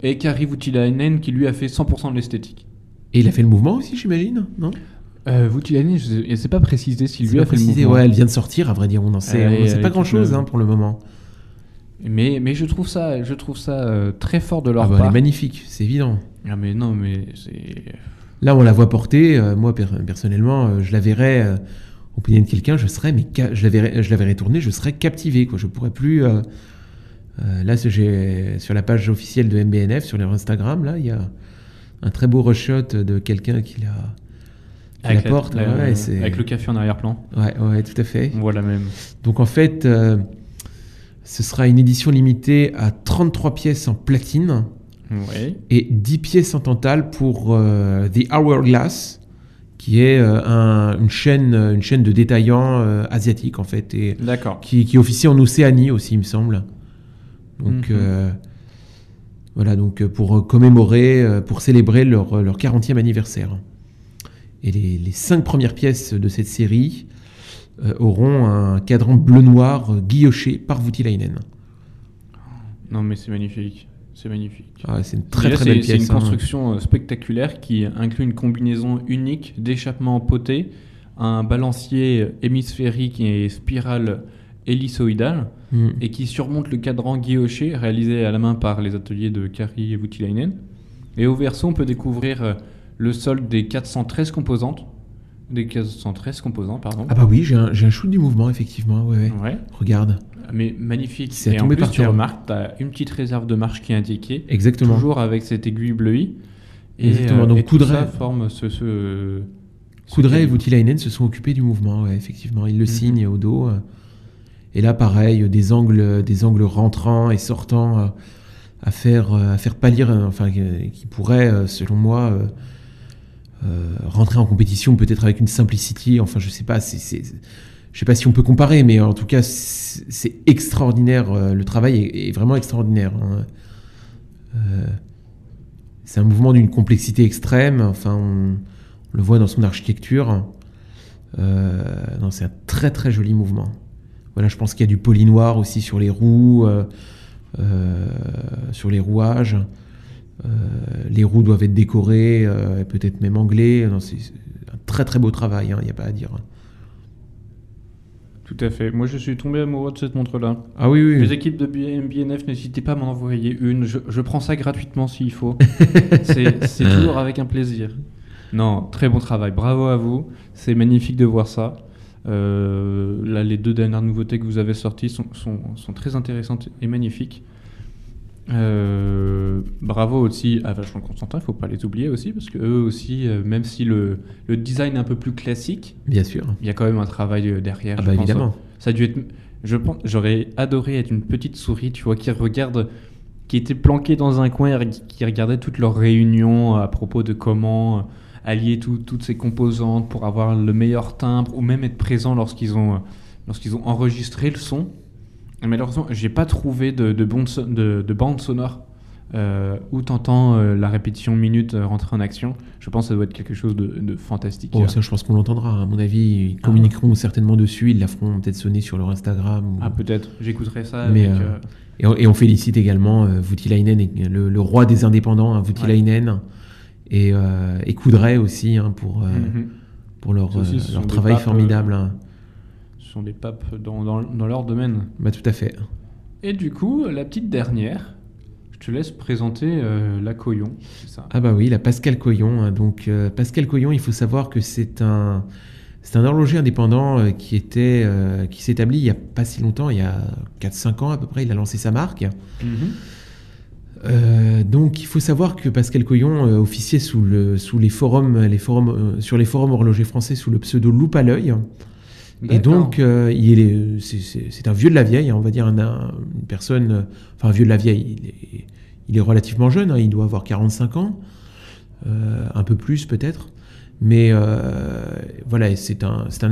et Kari Voutilainen qui, lui, a fait 100% de l'esthétique. Et il a fait le mouvement aussi, j'imagine, non? Euh, Voutilainen, je ne sais pas préciser s'il C'est lui a fait le mouvement. Ouais, elle vient de sortir, à vrai dire, on n'en sait, on sait pas grand-chose le- hein, pour le moment. Mais, mais je trouve ça, je trouve ça euh, très fort de leur Ah bah, elle est part. magnifique, c'est évident. Ah mais non, mais c'est... Là, on la voit porter. euh, moi, per- personnellement, je la verrais au poignet de quelqu'un, je serais, mais je la verrais, je la verrais tourner, je serais captivé. Quoi. Je pourrais plus. là, j'ai sur la page officielle de MBNF, sur leur Instagram, là, il y a un très beau rushot de quelqu'un qui la, la Avec, la- porte. la- ouais, avec le café en arrière-plan. ouais, ouais, tout à fait. On voit la même. Donc en fait, euh, ce sera une édition limitée à 33 pièces en platine Oui. et 10 pièces en totale pour euh, The Hourglass, qui est euh, un- une, chaîne, une chaîne de détaillants asiatiques en fait, et D'accord. qui, qui officie en Océanie aussi, il me semble. Donc Mhm. voilà, donc pour commémorer, pour célébrer leur, leur 40e anniversaire. Et les, les cinq premières pièces de cette série euh, auront un cadran bleu-noir euh, guilloché par Voutilainen. Non mais c'est magnifique. C'est magnifique. Ah, c'est une très Déjà, très c'est- belle C'est pièce. une hein. construction euh, spectaculaire qui inclut une combinaison unique d'échappement poté, un balancier hémisphérique et spirale ellipsoïdale, Mm. et qui surmonte le cadran guilloché réalisé à la main par les ateliers de Kari et Voutilainen. Et au verso, on peut découvrir le solde des 413 composantes. Des 413 composants, pardon. Ah bah oui, j'ai un, j'ai un shoot du mouvement, effectivement. Ouais, ouais. Ouais, Regarde. mais magnifique. C'est et en plus, par tu terre. remarques, tu as une petite réserve de marche qui est indiquée, Exactement. toujours avec cette aiguille bleuie. Et, Exactement, euh, donc et tout Coudray- ça forme ce... ce ce Coudray et. Voutilainen se sont occupés du mouvement, ouais, effectivement. Ils le Mhm. signent au dos. Et là, pareil, des angles, des angles rentrants et sortants euh, à faire, euh, à faire pâlir, enfin, qui pourraient, selon moi, euh, rentrer en compétition peut-être avec une simplicity. Enfin, je sais pas. c'est- je sais pas si on peut comparer, mais en tout cas, c'est extraordinaire. euh, Le travail est, vraiment extraordinaire. hein. Euh, c'est un mouvement d'une complexité extrême. Enfin, on, le voit dans son architecture. C'est un très très joli mouvement. Voilà, je pense qu'il y a du poli noir aussi sur les roues, sur les rouages. Euh, les roues doivent être décorées, euh, et peut-être même anglais. C'est un très très beau travail, hein, il n'y a pas à dire. Tout à fait. Moi, je suis tombé amoureux de cette montre-là. Ah oui, oui. Les équipes de BNF, n'hésitez pas à m'en envoyer une. Je, je prends ça gratuitement s'il faut. c'est c'est toujours avec un plaisir. Non, très bon travail. Bravo à vous. C'est magnifique de voir ça. Euh, là, les deux dernières nouveautés que vous avez sorties sont, sont, sont très intéressantes et magnifiques. Euh, bravo aussi à Vachon Constantin, il faut pas les oublier aussi, parce que eux aussi, euh, même si le, le design est un peu plus classique, Bien sûr. il y a quand même un travail euh, derrière. Ah bah pense. évidemment. Ça a dû être. Je pense, j'aurais adoré être une petite souris, tu vois, qui regarde, qui était planquée dans un coin, et qui regardait toutes leurs réunions à propos de comment allier tout- toutes ces composantes pour avoir le meilleur timbre, ou même être présent lorsqu'ils ont, lorsqu'ils ont enregistré le son. Malheureusement, j'ai pas trouvé de, de, so- de, de bande sonore euh, où t'entends euh, la répétition minute euh, rentrer en action. Je pense que ça doit être quelque chose de, de fantastique. Ça, je pense qu'on l'entendra. À mon avis, ils communiqueront certainement dessus. Ils la feront peut-être sonner sur leur Instagram. ou- Ah peut-être, j'écouterai ça. Mais, avec, euh, euh, Et on, et on félicite également euh, Voutilainen, et- le, le roi des indépendants, hein, Voutilainen, et, euh, et Coudray aussi hein, pour, euh, mhm. pour leur, euh, travail papes, formidable. hein. Sont des papes dans, dans, dans leur domaine. Bah, tout à fait. Et du coup, la petite dernière, je te laisse présenter euh, la Coyon, ça? Ah bah oui, la Pascal Coyon. hein. Donc euh, Pascal Coyon, il faut savoir que c'est un c'est un horloger indépendant euh, qui était euh, qui s'établit il y a pas si longtemps, il y a 4-5 ans à peu près, il a lancé sa marque. Mhm. Euh, donc il faut savoir que Pascal Coyon euh, officiait sous le sous les forums les forums euh, sur les forums horlogers français sous le pseudo Loupe à l'œil. Et donc, euh, il est, c'est, un vieux de la vieille, hein, on va dire, un- un- une personne, euh, enfin un vieux de la vieille, il est, il est relativement jeune, hein, il doit avoir 45 ans, euh, un peu plus peut-être, mais euh, voilà, c'est un, un,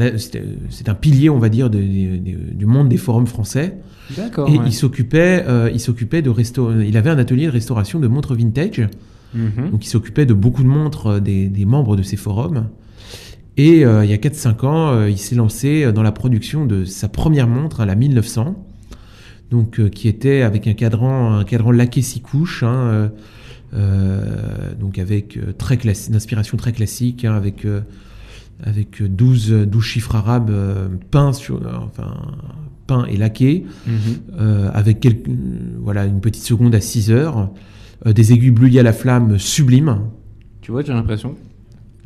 un pilier, on va dire, de- de- de- du monde des forums français, D'accord. et ouais. il s'occupait, euh, il s'occupait de resta- il avait un atelier de restauration de montres vintage, Mhm. donc il s'occupait de beaucoup de montres euh, des, des membres de ces forums. Et euh, il y a 4-5 ans, euh, il s'est lancé euh, dans la production de sa première montre, hein, la 1900, donc, euh, qui était avec un cadran, un cadran laqué six couches, hein, donc avec très une inspiration très classique, hein, avec, avec 12, 12 chiffres arabes peints, sur, enfin, peints et laqués, Mhm. avec quelques- voilà, une petite seconde à 6 heures, des aiguilles bleuies à la flamme sublimes. Tu vois, j'ai l'impression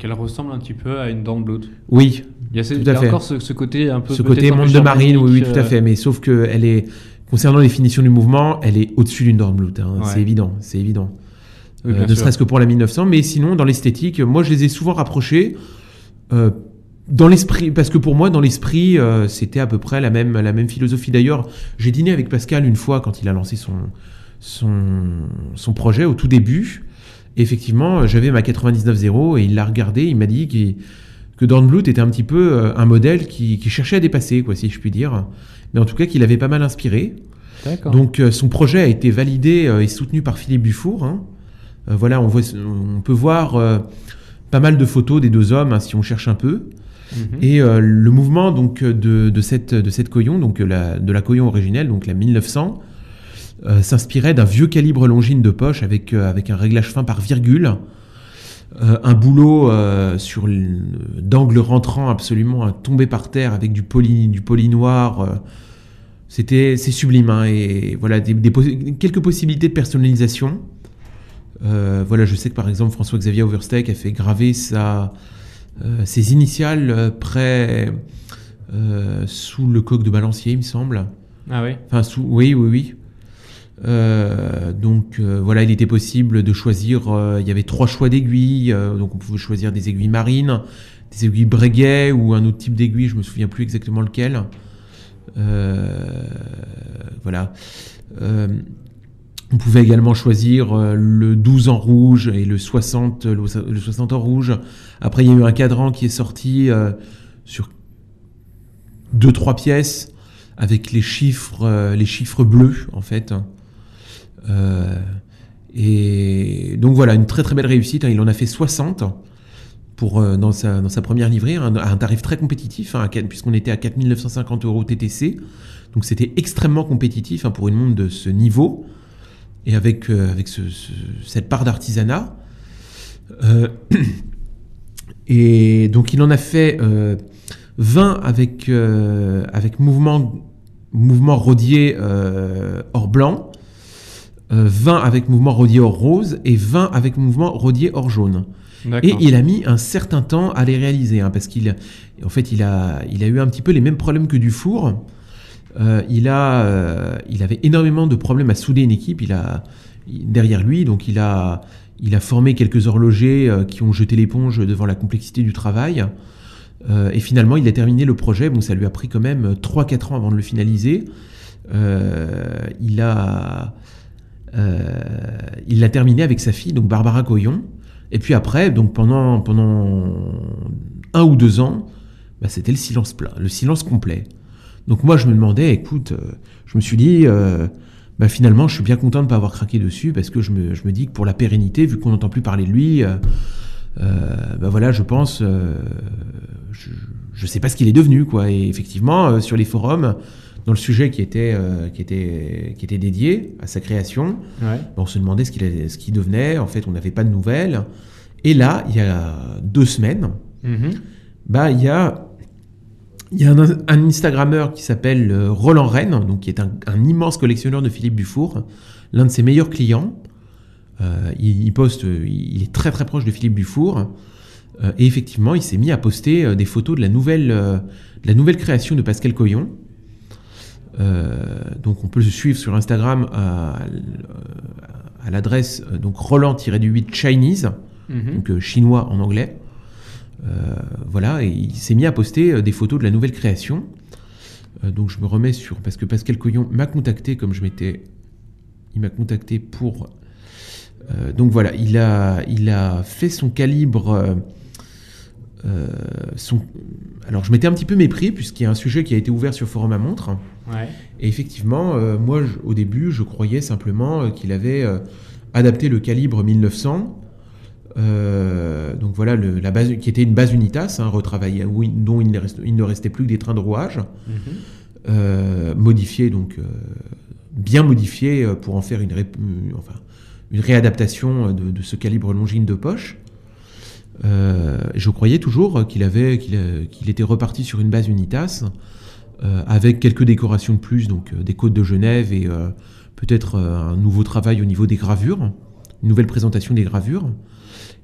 qu'elle ressemble un petit peu à une dent de. Oui, Il y a, Tout il y à a fait. encore ce, ce côté un peu. ce côté monde de marine, oui, oui, tout à euh, fait. Mais sauf que elle est, concernant les finitions du mouvement, elle est au-dessus d'une Dornblut. Hein, Ouais. C'est évident, c'est évident. Oui, Euh, ne serait-ce que pour la 1900, mais sinon dans l'esthétique, moi je les ai souvent rapprochés. euh, dans l'esprit, parce que pour moi, dans l'esprit, euh, c'était à peu près la même, la même philosophie. D'ailleurs, j'ai dîné avec Pascal une fois quand il a lancé son, son, son projet au tout début. Et effectivement, j'avais ma 99.0 et il l'a regardé, il m'a dit qu'il- que Dornblut était un petit peu euh, un modèle qui, qui cherchait à dépasser, quoi, si je puis dire. Mais en tout cas, qu'il avait pas mal inspiré. Donc euh, son projet a été validé euh, et soutenu par Philippe Dufour. hein. Euh, voilà, on, voit, on peut voir pas mal de photos des deux hommes hein, si on cherche un peu. Mhm. Et le mouvement donc de, de cette de cette Coyon, donc la, de la Coyon originelle, donc la 1900, euh, s'inspirait d'un vieux calibre longine de poche avec, euh, avec un réglage fin par virgule, euh, un boulot sur d'angle rentrant absolument tombé par terre avec du poli, du poli noir. C'était c'est sublime hein, et voilà des, quelques possibilités de personnalisation. voilà, je sais que par exemple François-Xavier Oversteck a fait graver sa, ses initiales près sous le coq de balancier, il me semble. Ah oui. Enfin sous, oui, oui, oui. Euh, donc euh, voilà, il était possible de choisir. Euh, il y avait trois choix d'aiguilles, donc on pouvait choisir des aiguilles marines, des aiguilles Breguet ou un autre type d'aiguille. Je me souviens plus exactement lequel. voilà. on pouvait également choisir le 12 en rouge et le 60, le, 60 en rouge. Après, il y a eu un cadran qui est sorti sur deux trois pièces avec les chiffres, les chiffres bleus en fait. Euh, et donc voilà, une très très belle réussite. Hein. Il en a fait 60 pour, euh, dans, sa, dans sa première livrée, un, un tarif très compétitif, hein, puisqu'on était à 4950 euros TTC. Donc c'était extrêmement compétitif hein, pour une montre de ce niveau et avec, euh, avec ce, cette part d'artisanat. et donc il en a fait 20 avec, avec mouvement, mouvement rodier or blanc 20 euh, avec mouvement rodier hors rose et 20 avec mouvement rodier hors jaune. Et il a mis un certain temps à les réaliser, hein, parce qu'il, en fait, il a, il a eu un petit peu les mêmes problèmes que Dufour. Euh, il a, euh, il avait énormément de problèmes à souder une équipe. Il a derrière lui, donc il a, il a formé quelques horlogers euh, qui ont jeté l'éponge devant la complexité du travail. et finalement, il a terminé le projet. Bon, ça lui a pris quand même 3-4 ans avant de le finaliser. il a il l'a terminé avec sa fille, donc Barbara Coyon. Et puis après, donc pendant, pendant un ou deux ans, bah, c'était le silence plein, le silence complet. Donc moi, je me demandais, écoute, euh, je me suis dit, euh, bah, finalement, je suis bien content de ne pas avoir craqué dessus parce que je me, je me dis que pour la pérennité, vu qu'on n'entend plus parler de lui, bah voilà, je pense, je ne sais pas ce qu'il est devenu, quoi. Et effectivement, sur les forums, dans le sujet qui était, euh, qui était, qui était dédié à sa création. On se demandait ce qu'il ce devenait. En fait, on n'avait pas de nouvelles. Et là, il y a deux semaines, mm-hmm. bah, il y a, il y a un, Instagrammeur qui s'appelle euh, Roland Rennes, donc qui est un, immense collectionneur de Philippe Dufour, l'un de ses meilleurs clients. Euh, il, poste, il est très très proche de Philippe Dufour. et effectivement, il s'est mis à poster des photos de la nouvelle, de la nouvelle création de Pascal Coyon. Euh, donc on peut se suivre sur Instagram à, l'adresse euh, donc Roland-8 Chinese, mhm. donc euh, chinois en anglais. voilà, et il s'est mis à poster des photos de la nouvelle création. donc je me remets sur parce que Pascal Coyon m'a contacté comme je m'étais, il m'a contacté pour. donc voilà, il a, il a fait son calibre. son, alors je m'étais un petit peu mépris puisqu'il y a un sujet qui a été ouvert sur Forum à montre. Et effectivement, euh, moi, au début, je croyais simplement euh, qu'il avait euh, adapté le calibre 1900. donc voilà, la base, qui était une base Unitas, hein, retravaillée, dont il ne, restait plus que des trains de rouage, mhm. modifiés, donc bien modifiés pour en faire une, enfin, une réadaptation de, ce calibre longine de poche. je croyais toujours qu'il avait, qu'il était reparti sur une base Unitas. Euh, avec quelques décorations de plus, donc euh, des côtes de Genève et euh, peut-être un nouveau travail au niveau des gravures, une nouvelle présentation des gravures.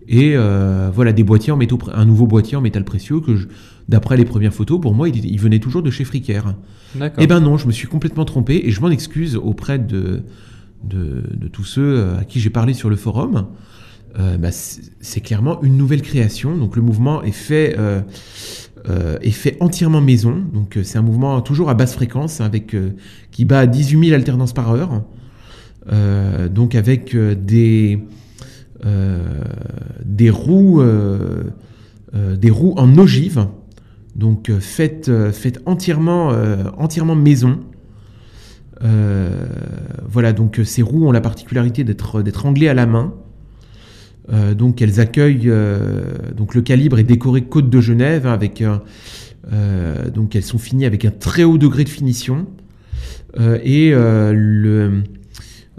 Et voilà, des boîtiers en métaux, un nouveau boîtier en métal précieux que, d'après les premières photos, pour moi, il, venait toujours de chez Fricker. Et eh ben non, je me suis complètement trompé et je m'en excuse auprès de, de, tous ceux à qui j'ai parlé sur le forum. Bah, c'est clairement une nouvelle création. Donc le mouvement est fait euh, est fait entièrement maison. Donc euh, c'est un mouvement toujours à basse fréquence avec euh, qui bat à 18 000 alternances par heure. donc avec des roues des roues en ogive. Donc faites entièrement maison. voilà, donc ces roues ont la particularité d'être d'être anglées à la main. Euh, donc elles accueillent, euh, donc le calibre est décoré Côte de Genève hein, avec, euh, donc elles sont finies avec un très haut degré de finition. Et le,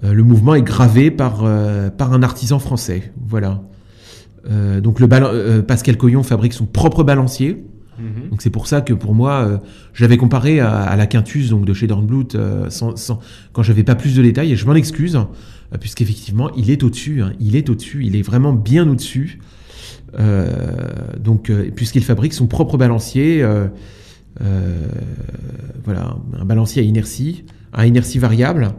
le mouvement est gravé par, par un artisan français. Voilà. Donc le Pascal Coyon fabrique son propre balancier. Mhm. C'est pour ça que pour moi, euh, j'avais comparé à, la Quintus donc de chez Dornblut euh, sans, sans- quand pas plus de détails et je m'en excuse euh, puisqu'effectivement il est au-dessus, hein. il est au-dessus, il est vraiment bien au-dessus. Euh, euh, puisqu'il fabrique son propre balancier, euh, voilà un balancier à inertie, à inertie variable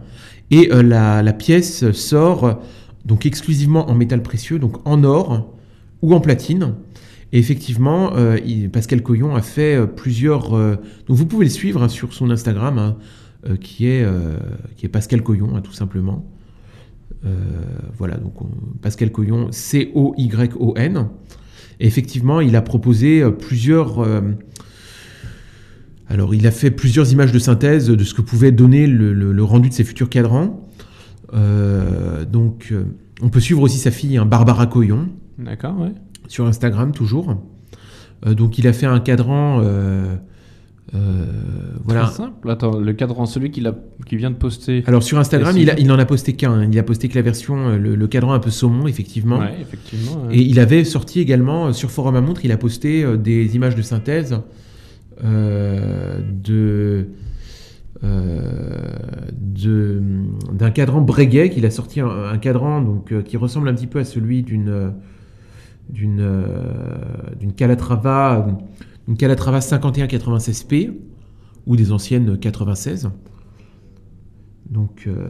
et la, la pièce sort donc exclusivement en métal précieux, donc en or ou en platine. Et effectivement, euh, Pascal Coyon a fait euh, plusieurs. euh, donc vous pouvez le suivre hein, sur son Instagram, hein, qui, est, qui Pascal Coyon, hein, tout simplement. Voilà, donc on- Pascal Coyon, C-O-Y-O-N. Et effectivement, il a proposé plusieurs. alors, il a fait plusieurs images de synthèse de ce que pouvait donner le, rendu de ses futurs cadrans. Donc, on peut suivre aussi sa fille, Barbara Coyon D'accord, ouais. Sur Instagram toujours. Euh, donc il a fait un cadran, euh, euh, voilà. Très simple. Attends, le cadran, celui qui, l'a- qui vient de poster. Alors sur Instagram, il, a- il en a posté qu'un. hein. Il a posté que la version, le, le cadran un peu saumon effectivement. Ouais, effectivement. ouais. Et il avait sorti également sur Forum à montre, il a posté euh, des images de synthèse euh, de d'un cadran Breguet qu'il a sorti un, un cadran donc qui ressemble un petit peu à celui d'une d'une euh, Calatrava une Calatrava 5196P ou des anciennes 96 donc euh,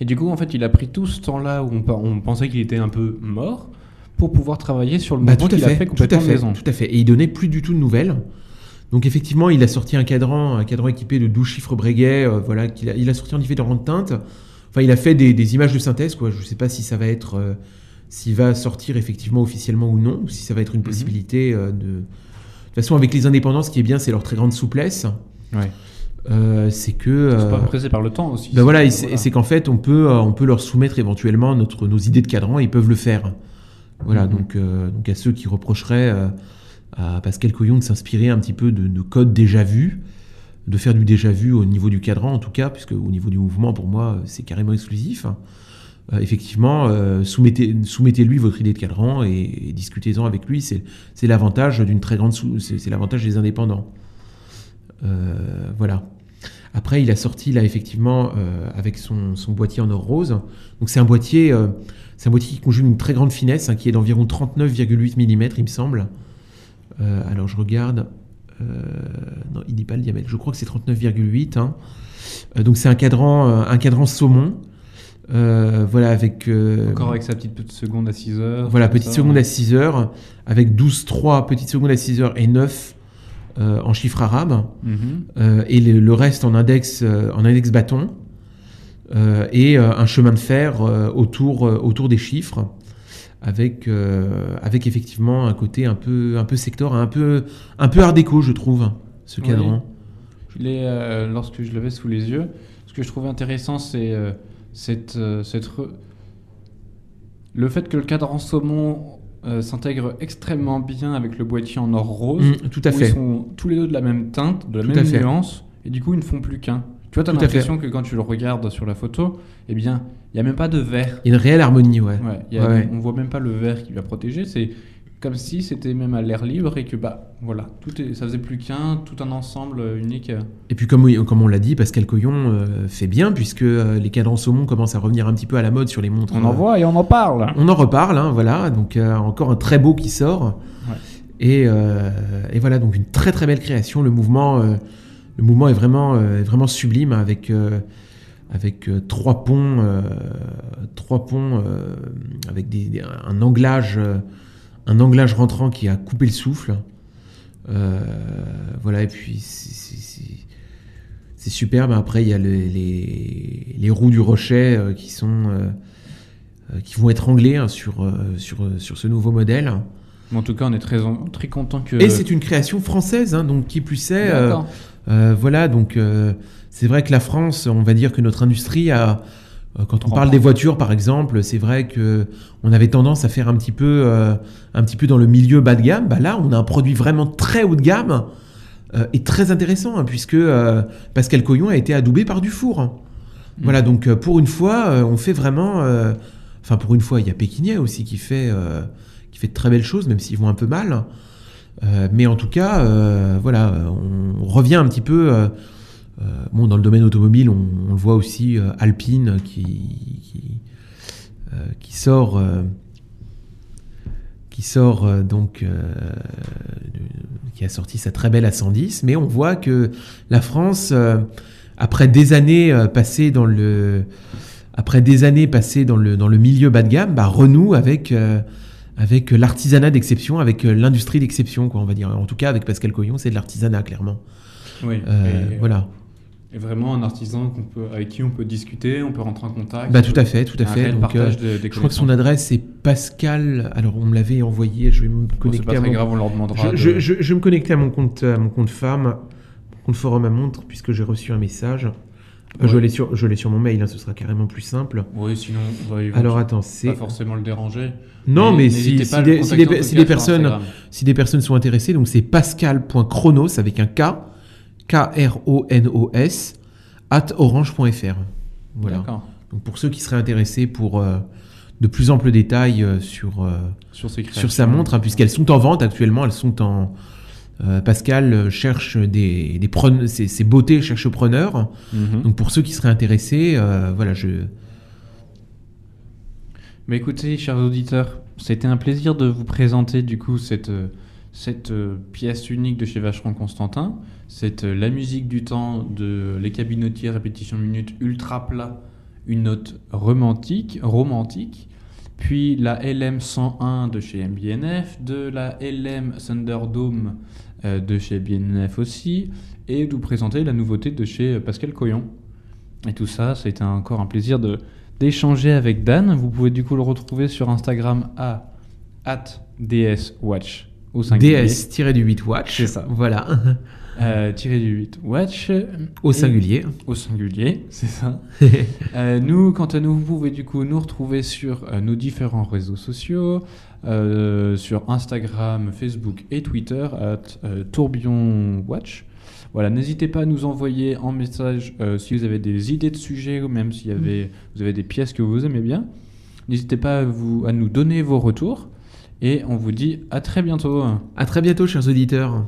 Et du coup, en fait, il a pris tout ce temps-là où on, pe- on pensait qu'il était un peu mort pour pouvoir travailler sur le Bah, mouvement qu'il a fait, tout à fait, maison. tout à fait. Et il donnait plus du tout de nouvelles. Donc effectivement, il a sorti un cadran, un cadran équipé de 12 chiffres Breguet, euh, voilà, qu'il a, il a sorti en différentes teintes. Enfin, il a fait des, des images de synthèse, quoi. Je ne sais pas si ça va être, euh, s'il va sortir effectivement officiellement ou non, ou si ça va être une Mhm. possibilité euh, de. De toute façon, avec les indépendants, ce qui est bien, c'est leur très grande souplesse. Ouais. Euh, c'est que. C'est euh, pas pressé par le temps aussi. ben voilà, et c'est- qu'en fait, on peut, on peut leur soumettre éventuellement notre, nos idées de cadran, et ils peuvent le faire. Voilà, Mhm. donc, euh, donc à ceux qui reprocheraient à Pascal Coyon de s'inspirer un petit peu de, de code déjà vu, de faire du déjà vu au niveau du cadran en tout cas, puisque au niveau du mouvement, pour moi, c'est carrément exclusif. Euh, effectivement, euh, soumettez, soumettez-lui votre idée de cadran et, discutez-en avec lui. C'est, l'avantage d'une très grande, c'est, l'avantage des indépendants. Euh, voilà. Après, il a sorti là effectivement avec son, boîtier en or rose. Donc c'est un boîtier, c'est un boîtier qui conjugue une très grande finesse, hein, qui est d'environ 39,8 mm, il me semble. Alors je regarde. non, il dit pas le diamètre. Je crois que c'est 39,8. hein. Donc c'est un cadran, un cadran saumon. Euh, voilà avec. euh, Encore avec sa petite, petite seconde à 6 heures. voilà, petite ça, seconde ouais. à 6 heures, avec 12, 3 petites secondes à 6 heures et 9 euh, en chiffres arabes. Mhm. Euh, et le, le reste en index, en index bâton, et un chemin de fer autour, autour des chiffres, avec, avec effectivement un côté un peu, un peu sector, un peu, un peu art déco, je trouve, ce Oui. cadran. Je l'ai, euh, lorsque je l'avais sous les yeux, ce que je trouvais intéressant, c'est cette, euh, cette re- le fait que le cadran saumon euh, s'intègre extrêmement bien avec le boîtier en or rose. Mm, tout à où fait. Ils sont tous les deux de la même teinte, de la Tout même nuance, et du coup ils ne font plus qu'un. Tu vois, tu as Tout à l'impression que quand tu le regardes sur la photo, eh bien, il n'y a même pas de vert. Il y a une réelle harmonie, ouais. Ouais, y a- Ouais. On voit même pas le vert qui va protéger. C'est comme si c'était même à l'air libre et que bah voilà, tout est, ça faisait plus qu'un, tout un ensemble euh, unique. Et puis comme, comme on l'a dit, Pascal Coyon euh, fait bien, puisque euh, les cadrans saumon commencent à revenir un petit peu à la mode sur les montres. On en euh, voit et on en parle. On en reparle, hein, voilà. Donc euh, encore un très beau qui sort. Ouais. Et, euh, et voilà, donc une très très belle création. Le mouvement, euh, le mouvement est vraiment, euh, vraiment sublime avec euh, avec euh, trois ponts, euh, trois ponts euh, avec des, des- un anglage, euh, un anglage rentrant qui a coupé le souffle. Euh, voilà, et puis c'est- superbe. Après, il y a le- les, les roues du rocher euh, qui sont euh, qui vont être anglais hein, sur, sur, sur ce nouveau modèle. En tout cas, on est très, très content que. Et c'est une création française, hein, donc qui plus est. voilà, donc c'est vrai que la France, on va dire que notre industrie a. euh, Quand on parle des voitures, par exemple, c'est vrai que on avait tendance à faire un petit peu, euh, un petit peu dans le milieu bas de gamme. Bah là, on a un produit vraiment très haut de gamme, euh, est très intéressant, hein, puisque euh, Pascal Coyon a été adoubé par Dufour. hein. Voilà, donc pour une fois, on fait vraiment. Enfin, pour une fois, il y a Pékinet aussi qui fait, qui fait de très belles choses, même s'ils vont un peu mal. Mais en tout cas, voilà, on revient un petit peu. Euh, bon, dans le domaine automobile, on, on le voit aussi euh, Alpine qui, qui, qui sort. euh, qui sort euh, donc euh, qui a sorti sa très belle A110, mais on voit que la France, euh, après des années passées dans le après des années passées dans le dans le milieu bas de gamme, bah, renoue avec avec l'artisanat d'exception, avec l'industrie d'exception, quoi, on va dire. En tout cas, avec Pascal Coyon, c'est de l'artisanat, clairement. Oui. Et, voilà. Et vraiment un artisan qu'on peut, avec qui on peut discuter, on peut rentrer en contact. Bah, tout à fait, tout à fait. Donc, euh, de- je crois que son adresse c'est Pascal. Alors, on me l'avait envoyé. Je vais me Bon, c'est connecter pas à très mon grave, on leur demandera. Je, de- je- je- je vais me connecter à mon compte, à mon compte femme, mon compte forum à montre, puisque j'ai reçu un message. Euh, Je l'ai sur, je l'ai sur mon mail, hein, ce sera carrément plus simple. Oui, sinon, bah, Alors attends, c'est pas forcément le déranger. non, mais, si, si des, si si personnes, si des personnes sont intéressées, donc c'est pascal.chronos avec un K, K R O N O S, at orange.fr. Voilà. Donc pour ceux qui seraient intéressés pour euh, de plus amples détails euh, sur euh, Sur sa montre, hein, puisqu'elles sont en vente actuellement, elles sont en. Pascal cherche des, des ses, ses beautés cherche preneurs. Mhm. Donc pour ceux qui seraient intéressés, voilà, je. Mais écoutez, chers auditeurs, c'était un plaisir de vous présenter du coup cette, cette pièce unique de chez Vacheron Constantin. C'est euh, la musique du temps de Les Cabinotiers répétition minute ultra plat, une note romantique, romantique. Puis la LM 101 de chez MBNF, de la LM Thunderdome euh, de chez BNF aussi, et de vous présenter la nouveauté de chez euh, Pascal Coyon. Et tout ça, c'était encore un plaisir de, d'échanger avec Dan. Vous pouvez du coup le retrouver sur Instagram à @dswatch au singulier. DS-du 8 watch. C'est ça. Voilà. Euh, tiré du 8 watch Au singulier. au singulier, c'est ça. Euh, nous, quant à nous, vous pouvez du coup nous retrouver sur euh, nos différents réseaux sociaux, euh, sur Instagram, Facebook et Twitter, euh, Tourbillon Watch. Voilà, n'hésitez pas à nous envoyer en message si vous avez des idées de sujets ou même si avait, vous avez des pièces que vous aimez bien. N'hésitez pas à, vous, à nous donner vos retours et on vous dit à très bientôt. à très bientôt, chers auditeurs.